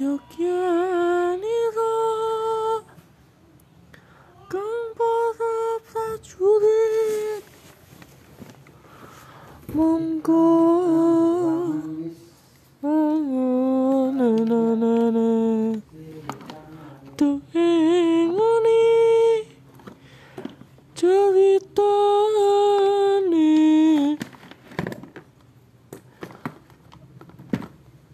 Eu quero Campada pra Julie Mongo To